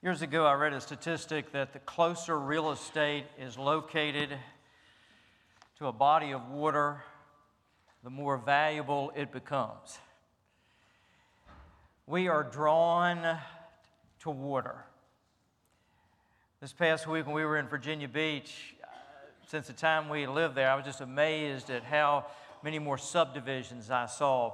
Years ago, I read a statistic that the closer real estate is located to a body of water, the more valuable it becomes. We are drawn to water. This past week, when we were in Virginia Beach, uh, since the time we lived there, I was just amazed at how many more subdivisions I saw.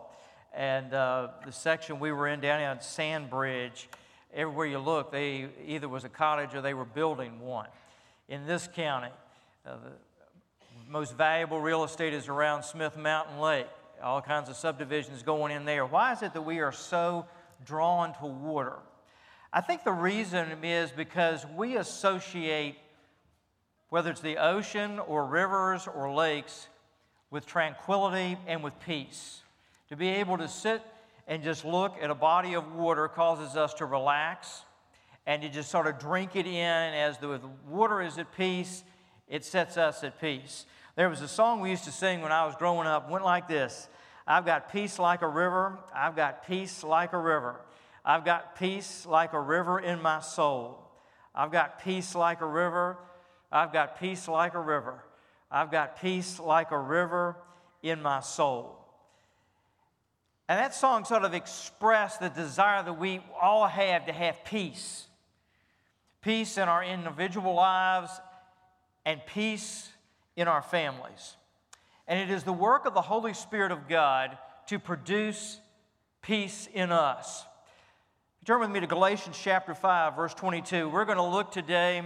And uh, the section we were in down on Sandbridge, everywhere you look, they either was a cottage or they were building one. In this county, uh, the most valuable real estate is around Smith Mountain Lake. All kinds of subdivisions going in there. Why is it that we are so drawn to water? I think the reason is because we associate, whether it's the ocean or rivers or lakes, with tranquility and with peace. To be able to sit and just look at a body of water causes us to relax and to just sort of drink it in as the water is at peace, it sets us at peace. There was a song we used to sing when I was growing up, went like this I've got peace like a river, I've got peace like a river. I've got peace like a river in my soul. I've got peace like a river. I've got peace like a river. I've got peace like a river in my soul. And that song sort of expressed the desire that we all have to have peace peace in our individual lives and peace in our families. And it is the work of the Holy Spirit of God to produce peace in us. Turn with me to Galatians chapter 5, verse 22. We're going to look today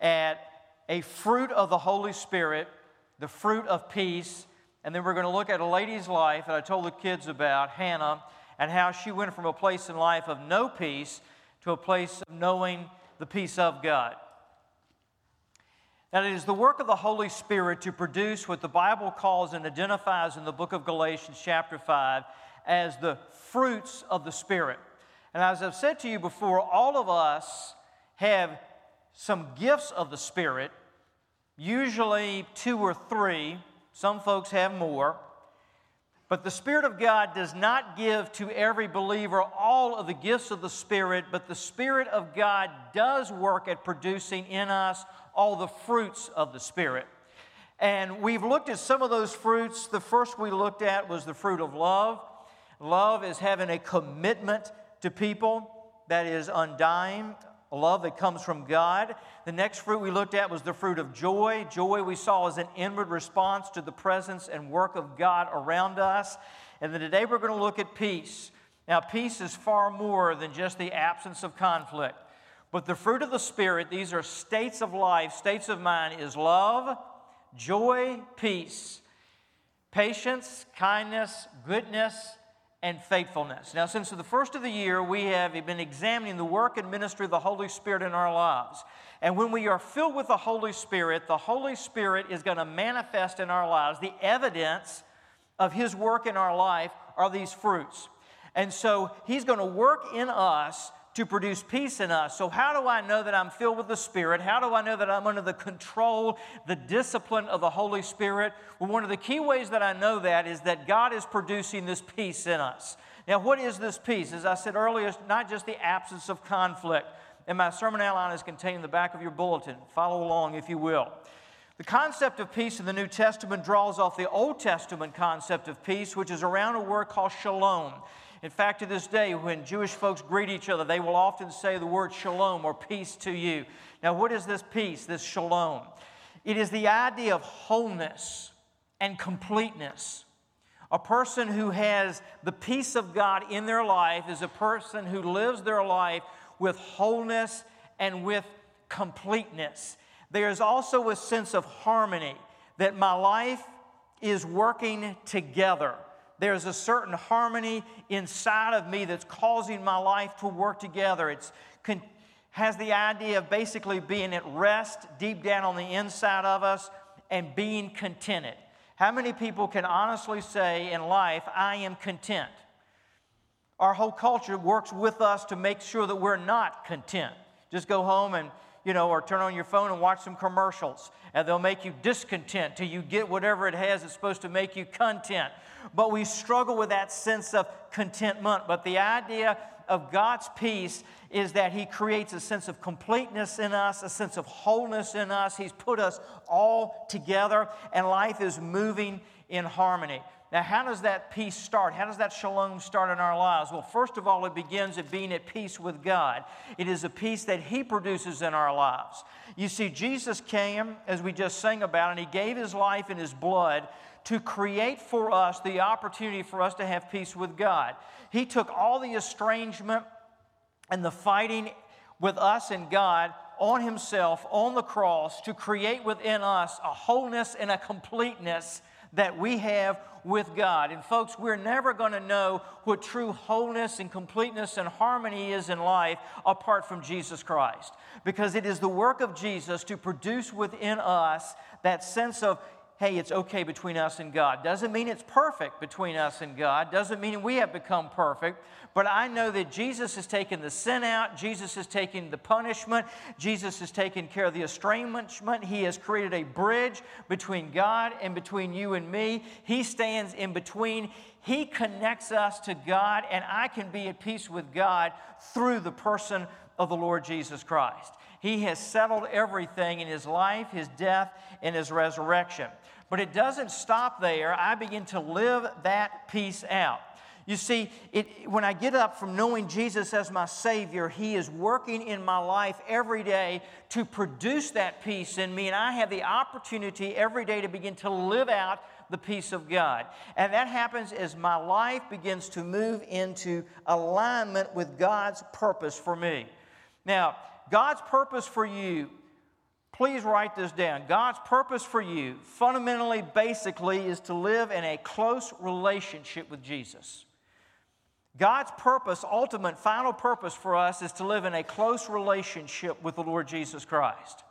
at a fruit of the Holy Spirit, the fruit of peace and then we're going to look at a lady's life that I told the kids about, Hannah, and how she went from a place in life of no peace to a place of knowing the peace of God. And it is the work of the Holy Spirit to produce what the Bible calls and identifies in the book of Galatians, chapter 5, as the fruits of the Spirit. And as I've said to you before, all of us have some gifts of the Spirit, usually two or three some folks have more. But the Spirit of God does not give to every believer all of the gifts of the Spirit, but the Spirit of God does work at producing in us all the fruits of the Spirit. And we've looked at some of those fruits. The first we looked at was the fruit of love. Love is having a commitment to people that is undying, love that comes from God. The next fruit we looked at was the fruit of joy. Joy we saw as an inward response to the presence and work of God around us. And then today we're going to look at peace. Now, peace is far more than just the absence of conflict. But the fruit of the Spirit, these are states of life, states of mind, is love, joy, peace, patience, kindness, goodness, and faithfulness. Now, since the first of the year, we have been examining the work and ministry of the Holy Spirit in our lives. And when we are filled with the Holy Spirit, the Holy Spirit is going to manifest in our lives. The evidence of His work in our life are these fruits. And so He's going to work in us to produce peace in us. So, how do I know that I'm filled with the Spirit? How do I know that I'm under the control, the discipline of the Holy Spirit? Well, one of the key ways that I know that is that God is producing this peace in us. Now, what is this peace? As I said earlier, it's not just the absence of conflict. And my sermon outline is contained in the back of your bulletin. Follow along if you will. The concept of peace in the New Testament draws off the Old Testament concept of peace, which is around a word called shalom. In fact, to this day, when Jewish folks greet each other, they will often say the word shalom or peace to you. Now, what is this peace, this shalom? It is the idea of wholeness and completeness. A person who has the peace of God in their life is a person who lives their life with wholeness and with completeness. There is also a sense of harmony that my life is working together there's a certain harmony inside of me that's causing my life to work together. It has the idea of basically being at rest deep down on the inside of us and being contented. How many people can honestly say in life, I am content? Our whole culture works with us to make sure that we're not content. Just go home and you know, or turn on your phone and watch some commercials, and they'll make you discontent till you get whatever it has that's supposed to make you content. But we struggle with that sense of contentment. But the idea of God's peace is that He creates a sense of completeness in us, a sense of wholeness in us. He's put us all together, and life is moving in harmony. Now, how does that peace start? How does that shalom start in our lives? Well, first of all, it begins at being at peace with God. It is a peace that He produces in our lives. You see, Jesus came, as we just sang about, and He gave His life and His blood to create for us the opportunity for us to have peace with God. He took all the estrangement and the fighting with us and God on Himself on the cross to create within us a wholeness and a completeness that we have with God. And folks, we're never going to know what true wholeness and completeness and harmony is in life apart from Jesus Christ. Because it is the work of Jesus to produce within us that sense of hey, it's okay between us and God. Doesn't mean it's perfect between us and God. Doesn't mean we have become perfect. But I know that Jesus has taken the sin out. Jesus has taken the punishment. Jesus has taken care of the estrangement. He has created a bridge between God and between you and me. He stands in between. He connects us to God, and I can be at peace with God through the person of the Lord Jesus Christ. He has settled everything in his life, his death, and his resurrection. But it doesn't stop there. I begin to live that peace out. You see, it, when I get up from knowing Jesus as my Savior, He is working in my life every day to produce that peace in me, and I have the opportunity every day to begin to live out the peace of God. And that happens as my life begins to move into alignment with God's purpose for me. Now, God's purpose for you, please write this down. God's purpose for you, fundamentally, basically, is to live in a close relationship with Jesus. God's purpose, ultimate, final purpose for us is to live in a close relationship with the Lord Jesus Christ.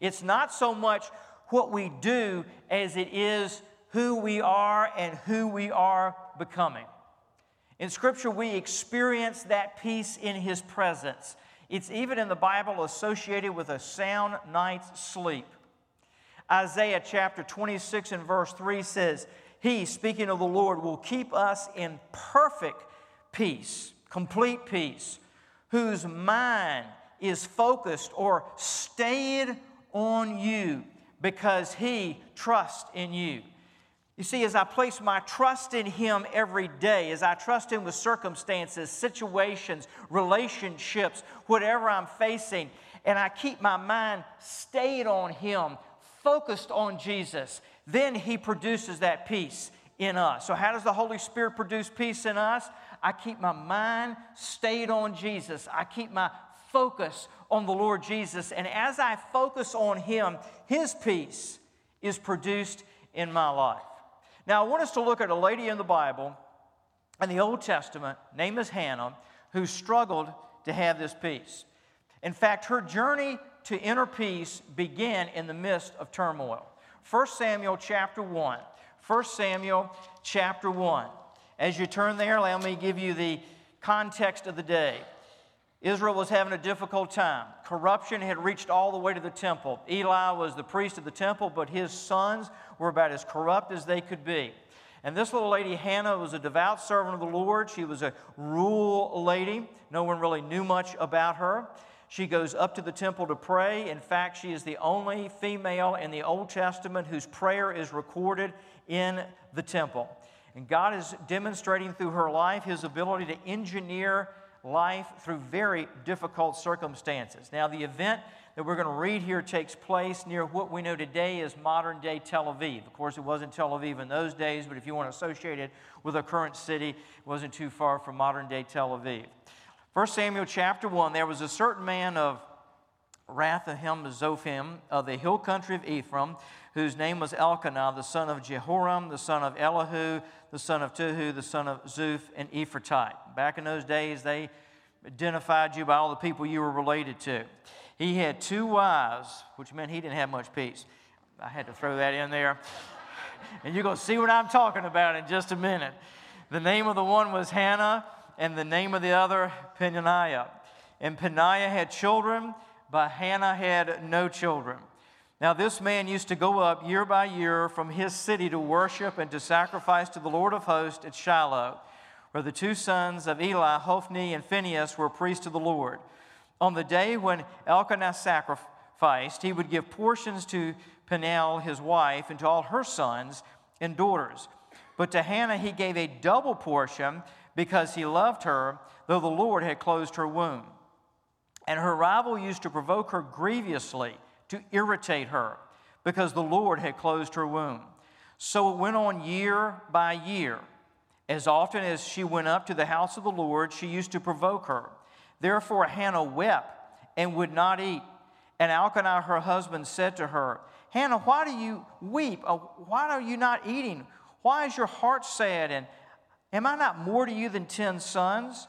It's not so much what we do as it is who we are and who we are becoming. In Scripture, we experience that peace in His presence. It's even in the Bible associated with a sound night's sleep. Isaiah chapter 26 and verse 3 says, He, speaking of the Lord, will keep us in perfect peace, complete peace, whose mind is focused or stayed on you because He trusts in you. You see, as I place my trust in Him every day, as I trust Him with circumstances, situations, relationships, whatever I'm facing, and I keep my mind stayed on Him, focused on Jesus, then He produces that peace in us. So, how does the Holy Spirit produce peace in us? I keep my mind stayed on Jesus. I keep my focus on the Lord Jesus. And as I focus on Him, His peace is produced in my life. Now, I want us to look at a lady in the Bible in the Old Testament, name is Hannah, who struggled to have this peace. In fact, her journey to inner peace began in the midst of turmoil. 1 Samuel chapter 1. 1 Samuel chapter 1. As you turn there, allow me give you the context of the day. Israel was having a difficult time. Corruption had reached all the way to the temple. Eli was the priest of the temple, but his sons were about as corrupt as they could be. And this little lady, Hannah, was a devout servant of the Lord. She was a rural lady. No one really knew much about her. She goes up to the temple to pray. In fact, she is the only female in the Old Testament whose prayer is recorded in the temple. And God is demonstrating through her life his ability to engineer life through very difficult circumstances. Now, the event that we're going to read here takes place near what we know today as modern day Tel Aviv. Of course, it wasn't Tel Aviv in those days, but if you want to associate it with a current city, it wasn't too far from modern day Tel Aviv. 1 Samuel chapter 1 there was a certain man of Ramathaim Zophim of the hill country of Ephraim, whose name was Elkanah, the son of Jehoram, the son of Elihu, the son of Tohu, the son of Zuph, and Ephrathite. Back in those days, they identified you by all the people you were related to. He had two wives, which meant he didn't have much peace. I had to throw that in there. And you're going to see what I'm talking about in just a minute. The name of the one was Hannah, and the name of the other, Peninnah. And Peninnah had children, but Hannah had no children. Now, this man used to go up year by year from his city to worship and to sacrifice to the Lord of hosts at Shiloh, where the two sons of Eli, Hophni and Phinehas, were priests of the Lord. On the day when Elkanah sacrificed, he would give portions to Penel, his wife, and to all her sons and daughters. But to Hannah he gave a double portion because he loved her, though the Lord had closed her womb. And her rival used to provoke her grievously, to irritate her, because the Lord had closed her womb. So it went on year by year. As often as she went up to the house of the Lord, she used to provoke her. Therefore Hannah wept and would not eat. And Elkanah, her husband, said to her, Hannah, why do you weep? Uh, why are you not eating? Why is your heart sad? And am I not more to you than ten sons?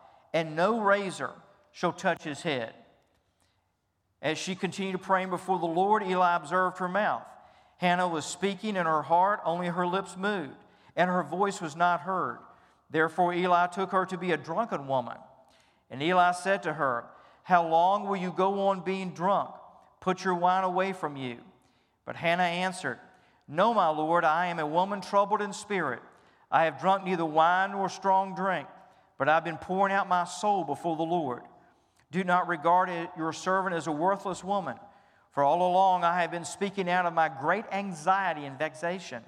and no razor shall touch his head. As she continued praying before the Lord, Eli observed her mouth. Hannah was speaking in her heart, only her lips moved, and her voice was not heard. Therefore, Eli took her to be a drunken woman. And Eli said to her, How long will you go on being drunk? Put your wine away from you. But Hannah answered, No, my Lord, I am a woman troubled in spirit. I have drunk neither wine nor strong drink, but I've been pouring out my soul before the Lord. Do not regard your servant as a worthless woman, for all along I have been speaking out of my great anxiety and vexation.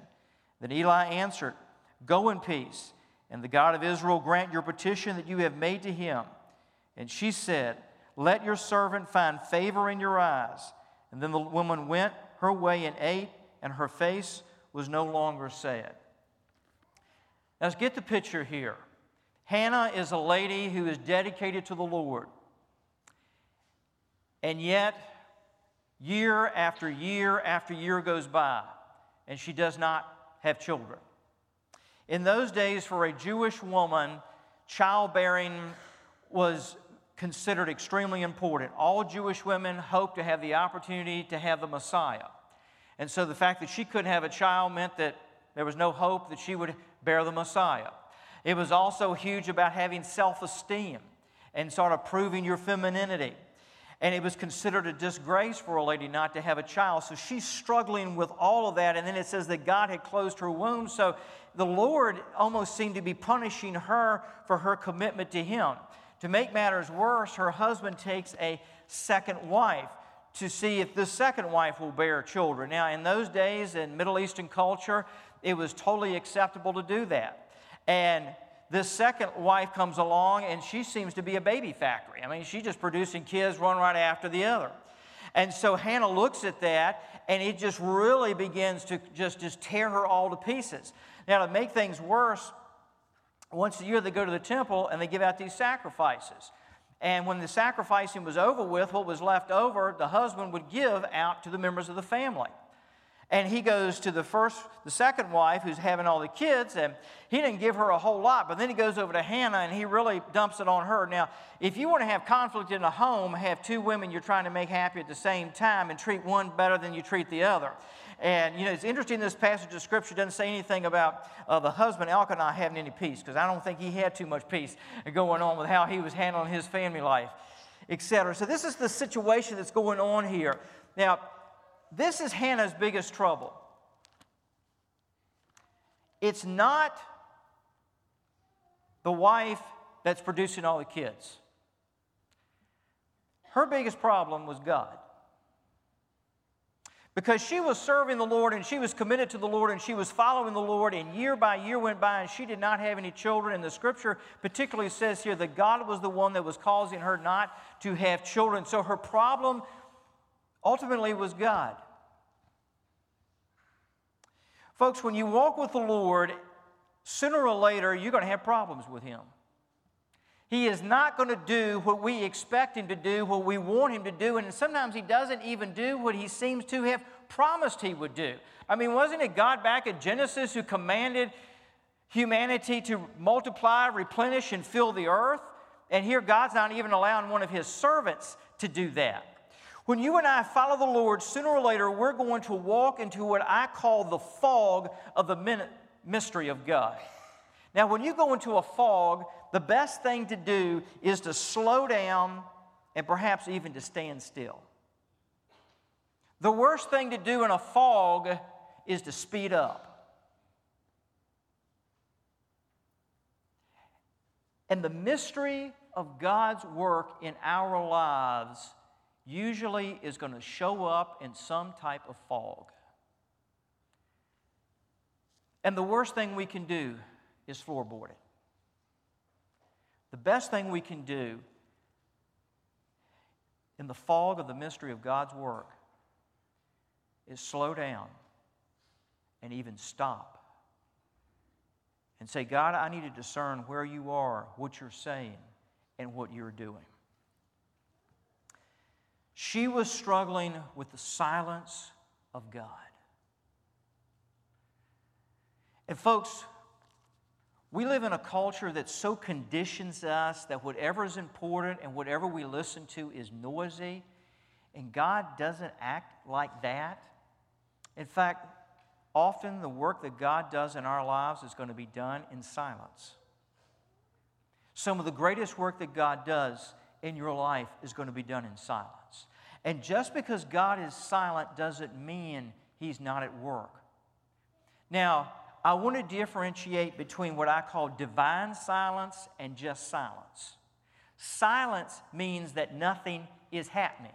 Then Eli answered, Go in peace, and the God of Israel grant your petition that you have made to him. And she said, Let your servant find favor in your eyes. And then the woman went her way and ate, and her face was no longer sad. Now, let's get the picture here. Hannah is a lady who is dedicated to the Lord. And yet, year after year after year goes by, and she does not have children. In those days, for a Jewish woman, childbearing was considered extremely important. All Jewish women hoped to have the opportunity to have the Messiah. And so the fact that she couldn't have a child meant that there was no hope that she would bear the Messiah. It was also huge about having self esteem and sort of proving your femininity. And it was considered a disgrace for a lady not to have a child. So she's struggling with all of that. And then it says that God had closed her womb. So the Lord almost seemed to be punishing her for her commitment to Him. To make matters worse, her husband takes a second wife to see if the second wife will bear children. Now, in those days in Middle Eastern culture, it was totally acceptable to do that. And this second wife comes along and she seems to be a baby factory. I mean, she's just producing kids one right after the other. And so Hannah looks at that and it just really begins to just, just tear her all to pieces. Now, to make things worse, once a year they go to the temple and they give out these sacrifices. And when the sacrificing was over with, what was left over, the husband would give out to the members of the family. And he goes to the first, the second wife who's having all the kids, and he didn't give her a whole lot, but then he goes over to Hannah and he really dumps it on her. Now, if you want to have conflict in a home, have two women you're trying to make happy at the same time and treat one better than you treat the other. And, you know, it's interesting this passage of Scripture doesn't say anything about uh, the husband Elkanah having any peace, because I don't think he had too much peace going on with how he was handling his family life, etc. So, this is the situation that's going on here. Now, this is Hannah's biggest trouble. It's not the wife that's producing all the kids. Her biggest problem was God because she was serving the Lord and she was committed to the Lord and she was following the Lord, and year by year went by and she did not have any children. And the scripture particularly says here that God was the one that was causing her not to have children. So her problem ultimately was God. Folks, when you walk with the Lord, sooner or later you're going to have problems with Him. He is not going to do what we expect him to do, what we want him to do, and sometimes he doesn't even do what he seems to have promised he would do. I mean, wasn't it God back in Genesis who commanded humanity to multiply, replenish, and fill the earth. And here, God's not even allowing one of his servants to do that. When you and I follow the Lord, sooner or later, we're going to walk into what I call the fog of the mystery of God. Now, when you go into a fog, the best thing to do is to slow down and perhaps even to stand still. The worst thing to do in a fog is to speed up. And the mystery of God's work in our lives usually is going to show up in some type of fog. And the worst thing we can do is floorboard it. The best thing we can do in the fog of the mystery of God's work is slow down and even stop and say, God, I need to discern where you are, what you're saying, and what you're doing. She was struggling with the silence of God. And, folks, we live in a culture that so conditions us that whatever is important and whatever we listen to is noisy, and God doesn't act like that. In fact, often the work that God does in our lives is going to be done in silence. Some of the greatest work that God does in your life is going to be done in silence. And just because God is silent doesn't mean He's not at work. Now, I want to differentiate between what I call divine silence and just silence. Silence means that nothing is happening.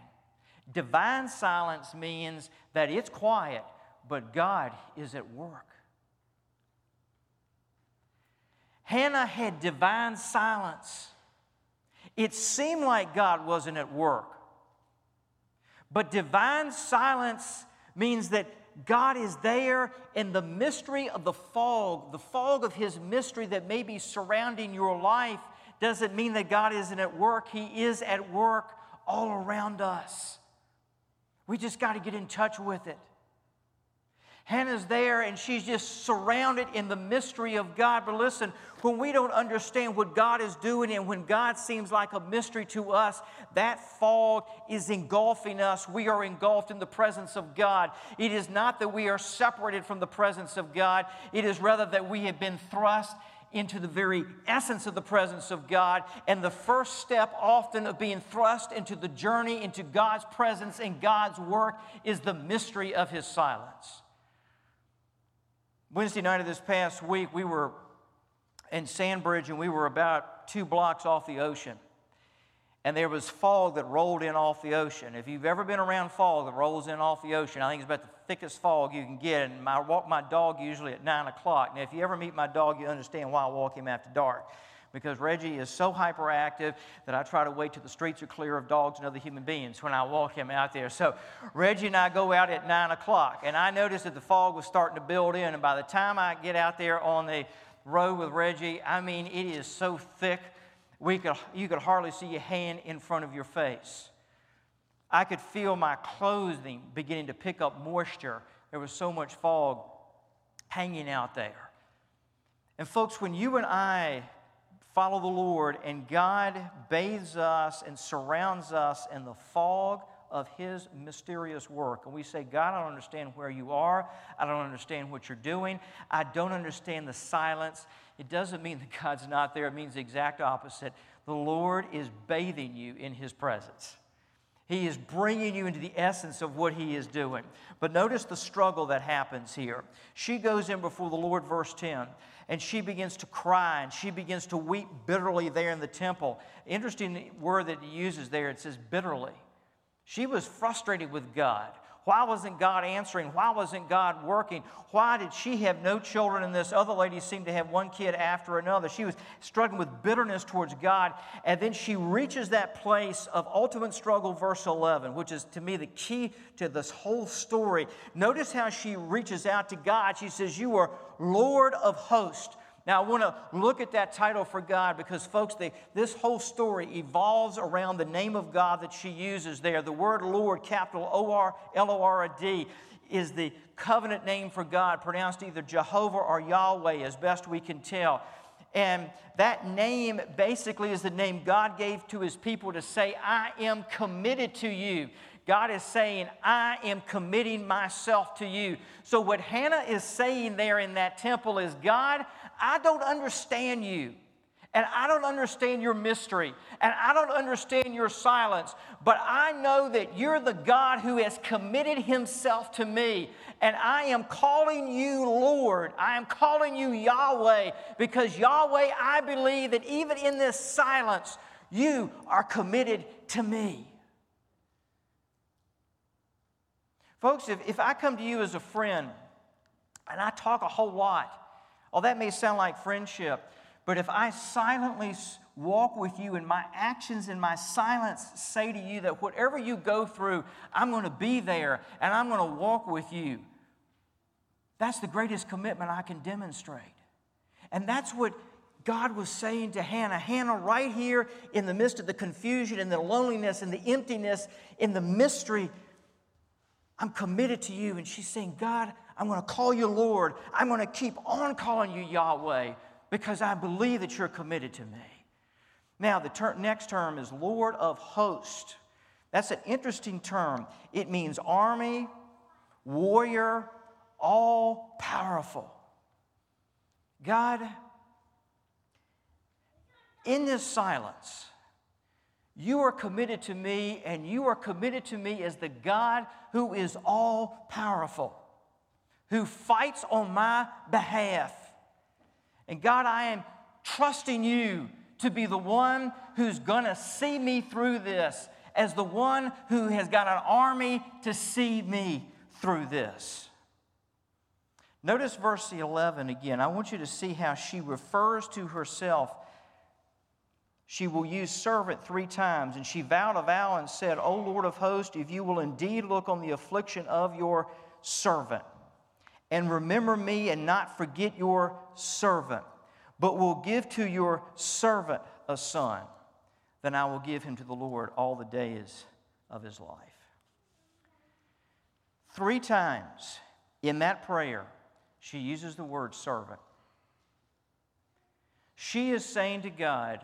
Divine silence means that it's quiet, but God is at work. Hannah had divine silence. It seemed like God wasn't at work. But divine silence means that God is there in the mystery of the fog, the fog of His mystery that may be surrounding your life doesn't mean that God isn't at work. He is at work all around us. We just got to get in touch with it. Hannah's there and she's just surrounded in the mystery of God. But listen, when we don't understand what God is doing and when God seems like a mystery to us, that fog is engulfing us. We are engulfed in the presence of God. It is not that we are separated from the presence of God, it is rather that we have been thrust into the very essence of the presence of God. And the first step, often, of being thrust into the journey into God's presence and God's work is the mystery of His silence. Wednesday night of this past week, we were in Sandbridge and we were about two blocks off the ocean. And there was fog that rolled in off the ocean. If you've ever been around fog that rolls in off the ocean, I think it's about the thickest fog you can get. And I walk my dog usually at 9 o'clock. Now, if you ever meet my dog, you understand why I walk him after dark because Reggie is so hyperactive that I try to wait till the streets are clear of dogs and other human beings when I walk him out there. So Reggie and I go out at 9 o'clock, and I noticed that the fog was starting to build in. And by the time I get out there on the road with Reggie, I mean, it is so thick, we could, you could hardly see your hand in front of your face. I could feel my clothing beginning to pick up moisture. There was so much fog hanging out there. And, folks, when you and I follow the Lord, and God bathes us and surrounds us in the fog of His mysterious work. And we say, God, I don't understand where you are. I don't understand what you're doing. I don't understand the silence. It doesn't mean that God's not there, it means the exact opposite. The Lord is bathing you in His presence. He is bringing you into the essence of what he is doing. But notice the struggle that happens here. She goes in before the Lord, verse 10, and she begins to cry and she begins to weep bitterly there in the temple. Interesting word that he uses there, it says bitterly. She was frustrated with God. Why wasn't God answering? Why wasn't God working? Why did she have no children and this other lady seemed to have one kid after another? She was struggling with bitterness towards God. And then she reaches that place of ultimate struggle, verse 11, which is to me the key to this whole story. Notice how she reaches out to God. She says, You are Lord of hosts. Now, I want to look at that title for God because, folks, they, this whole story evolves around the name of God that she uses there. The word Lord, capital O R L O R D, is the covenant name for God, pronounced either Jehovah or Yahweh, as best we can tell. And that name basically is the name God gave to his people to say, I am committed to you. God is saying, I am committing myself to you. So, what Hannah is saying there in that temple is, God, I don't understand you. And I don't understand your mystery. And I don't understand your silence. But I know that you're the God who has committed himself to me. And I am calling you Lord. I am calling you Yahweh. Because Yahweh, I believe that even in this silence, you are committed to me. Folks, if, if I come to you as a friend and I talk a whole lot, oh, that may sound like friendship. But if I silently walk with you and my actions and my silence say to you that whatever you go through, I'm going to be there and I'm going to walk with you, that's the greatest commitment I can demonstrate. And that's what God was saying to Hannah. Hannah, right here in the midst of the confusion and the loneliness and the emptiness, in the mystery, I'm committed to you. And she's saying, God, I'm going to call you Lord. I'm going to keep on calling you Yahweh because I believe that you're committed to me. Now, the ter- next term is Lord of Hosts. That's an interesting term. It means army, warrior, all powerful. God, in this silence, you are committed to me, and you are committed to me as the God who is all powerful, who fights on my behalf. And God, I am trusting you to be the one who's going to see me through this, as the one who has got an army to see me through this. Notice verse 11 again. I want you to see how she refers to herself. She will use servant three times, and she vowed a vow and said, O Lord of hosts, if you will indeed look on the affliction of your servant and remember me and not forget your servant, but will give to your servant a son. Then I will give him to the Lord all the days of his life. Three times in that prayer, she uses the word servant. She is saying to God,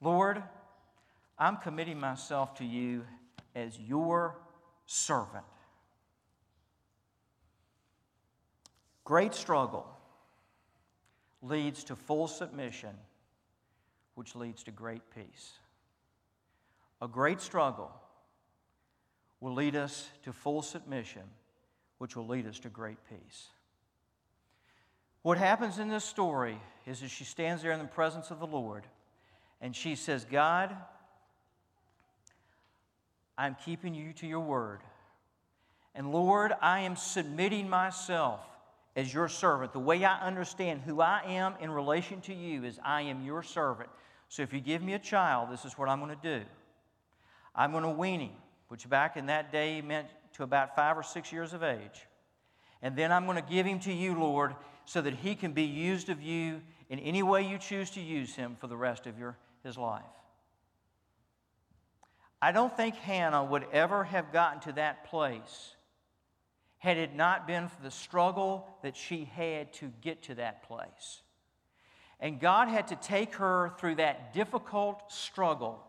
Lord, I'm committing myself to you as your servant. Great struggle leads to full submission, which leads to great peace. A great struggle will lead us to full submission, which will lead us to great peace. What happens in this story is that she stands there in the presence of the Lord and she says, God, I'm keeping you to your word. And Lord, I am submitting myself as your servant. The way I understand who I am in relation to you is I am your servant. So if you give me a child, this is what I'm going to do. I'm going to wean him, which back in that day meant to about five or six years of age. And then I'm going to give him to you, Lord, so that he can be used of you in any way you choose to use him for the rest of your, his life. I don't think Hannah would ever have gotten to that place had it not been for the struggle that she had to get to that place. And God had to take her through that difficult struggle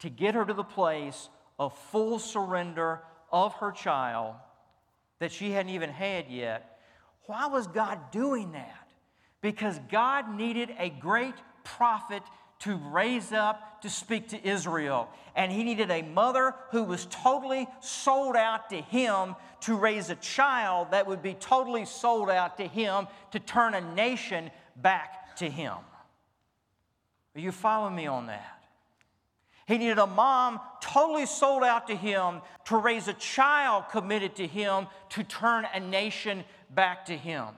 to get her to the place of full surrender of her child that she hadn't even had yet. Why was God doing that? Because God needed a great prophet to raise up to speak to Israel. And he needed a mother who was totally sold out to him to raise a child that would be totally sold out to him to turn a nation back to him. Are you following me on that? He needed a mom totally sold out to him to raise a child committed to him to turn a nation back to him.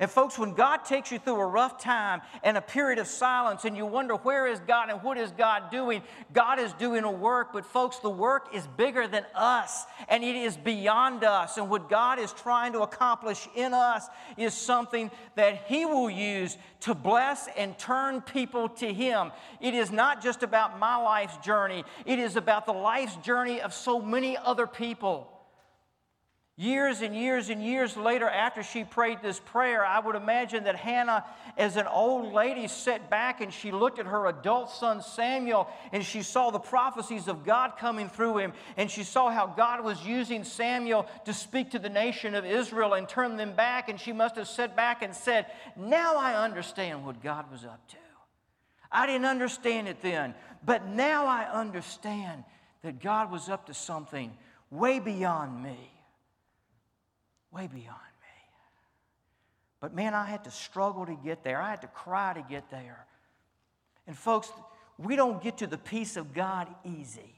And folks, when God takes you through a rough time and a period of silence and you wonder where is God and what is God doing, God is doing a work, but folks, the work is bigger than us and it is beyond us. And what God is trying to accomplish in us is something that He will use to bless and turn people to Him. It is not just about my life's journey, it is about the life's journey of so many other people Years and years and years later, after she prayed this prayer, I would imagine that Hannah, as an old lady, sat back and she looked at her adult son Samuel and she saw the prophecies of God coming through him. And she saw how God was using Samuel to speak to the nation of Israel and turn them back. And she must have sat back and said, Now I understand what God was up to. I didn't understand it then, but now I understand that God was up to something way beyond me way beyond me. But man, I had to struggle to get there. I had to cry to get there. And folks, we don't get to the peace of God easy.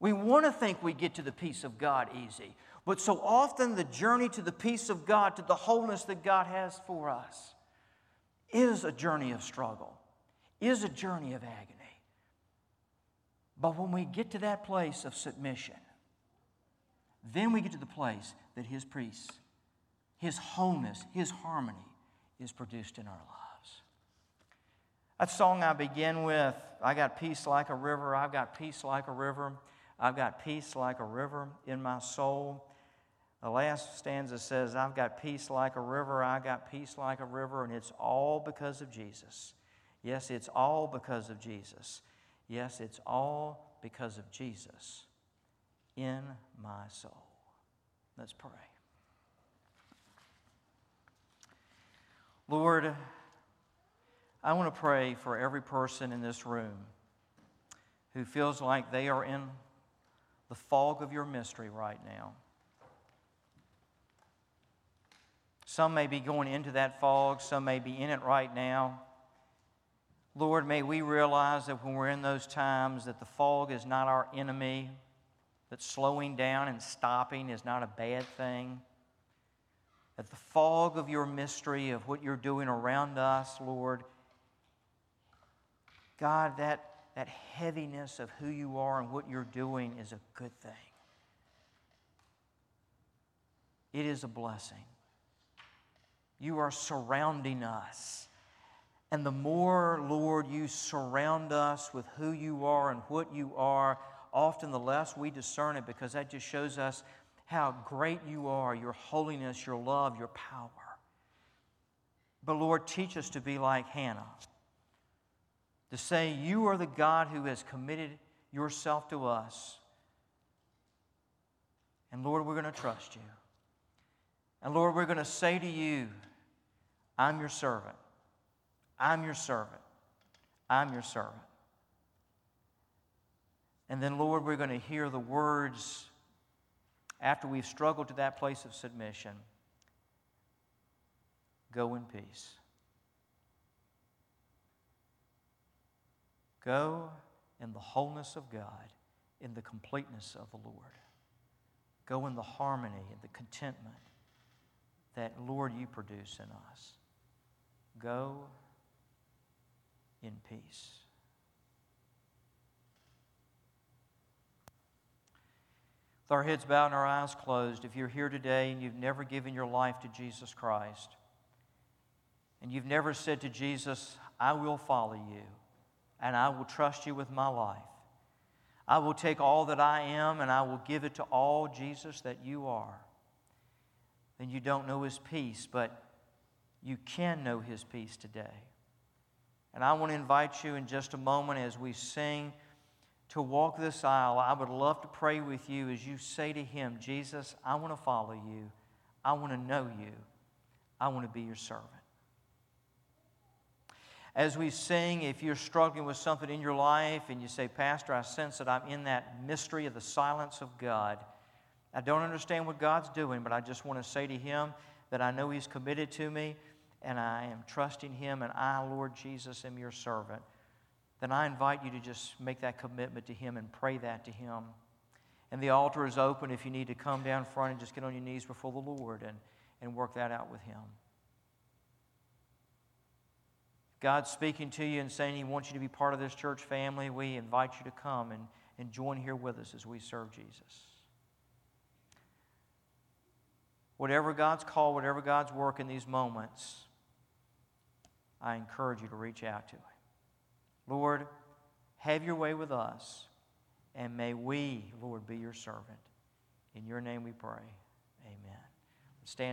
We want to think we get to the peace of God easy, but so often the journey to the peace of God, to the wholeness that God has for us, is a journey of struggle, is a journey of agony. But when we get to that place of submission, then we get to the place that His peace, His wholeness, His harmony is produced in our lives. That song I begin with, I got peace like a river, I've got peace like a river, I've got peace like a river in my soul. The last stanza says, I've got peace like a river, I've got peace like a river, and it's all because of Jesus. Yes, it's all because of Jesus. Yes, it's all because of Jesus in my soul. Let's pray. Lord, I want to pray for every person in this room who feels like they are in the fog of your mystery right now. Some may be going into that fog, some may be in it right now. Lord, may we realize that when we're in those times that the fog is not our enemy, that slowing down and stopping is not a bad thing. That the fog of your mystery of what you're doing around us, Lord, God, that, that heaviness of who you are and what you're doing is a good thing. It is a blessing. You are surrounding us. And the more, Lord, you surround us with who you are and what you are, often the less we discern it because that just shows us how great you are, your holiness, your love, your power. But Lord, teach us to be like Hannah, to say, You are the God who has committed yourself to us. And Lord, we're going to trust you. And Lord, we're going to say to you, I'm your servant. I'm your servant. I'm your servant. And then, Lord, we're going to hear the words after we've struggled to that place of submission go in peace. Go in the wholeness of God, in the completeness of the Lord. Go in the harmony and the contentment that, Lord, you produce in us. Go in peace. With our heads bowed and our eyes closed, if you're here today and you've never given your life to Jesus Christ, and you've never said to Jesus, I will follow you and I will trust you with my life. I will take all that I am and I will give it to all, Jesus, that you are. Then you don't know his peace, but you can know his peace today. And I want to invite you in just a moment as we sing to walk this aisle, I would love to pray with you as you say to Him, Jesus, I want to follow you. I want to know you. I want to be your servant. As we sing, if you're struggling with something in your life and you say, Pastor, I sense that I'm in that mystery of the silence of God. I don't understand what God's doing, but I just want to say to Him that I know He's committed to me and I am trusting Him, and I, Lord Jesus, am your servant then I invite you to just make that commitment to Him and pray that to Him. And the altar is open if you need to come down front and just get on your knees before the Lord and, and work that out with Him. God's speaking to you and saying He wants you to be part of this church family, we invite you to come and, and join here with us as we serve Jesus. Whatever God's call, whatever God's work in these moments, I encourage you to reach out to Him. Lord, have your way with us, and may we, Lord, be your servant. In your name we pray. Amen. Stand.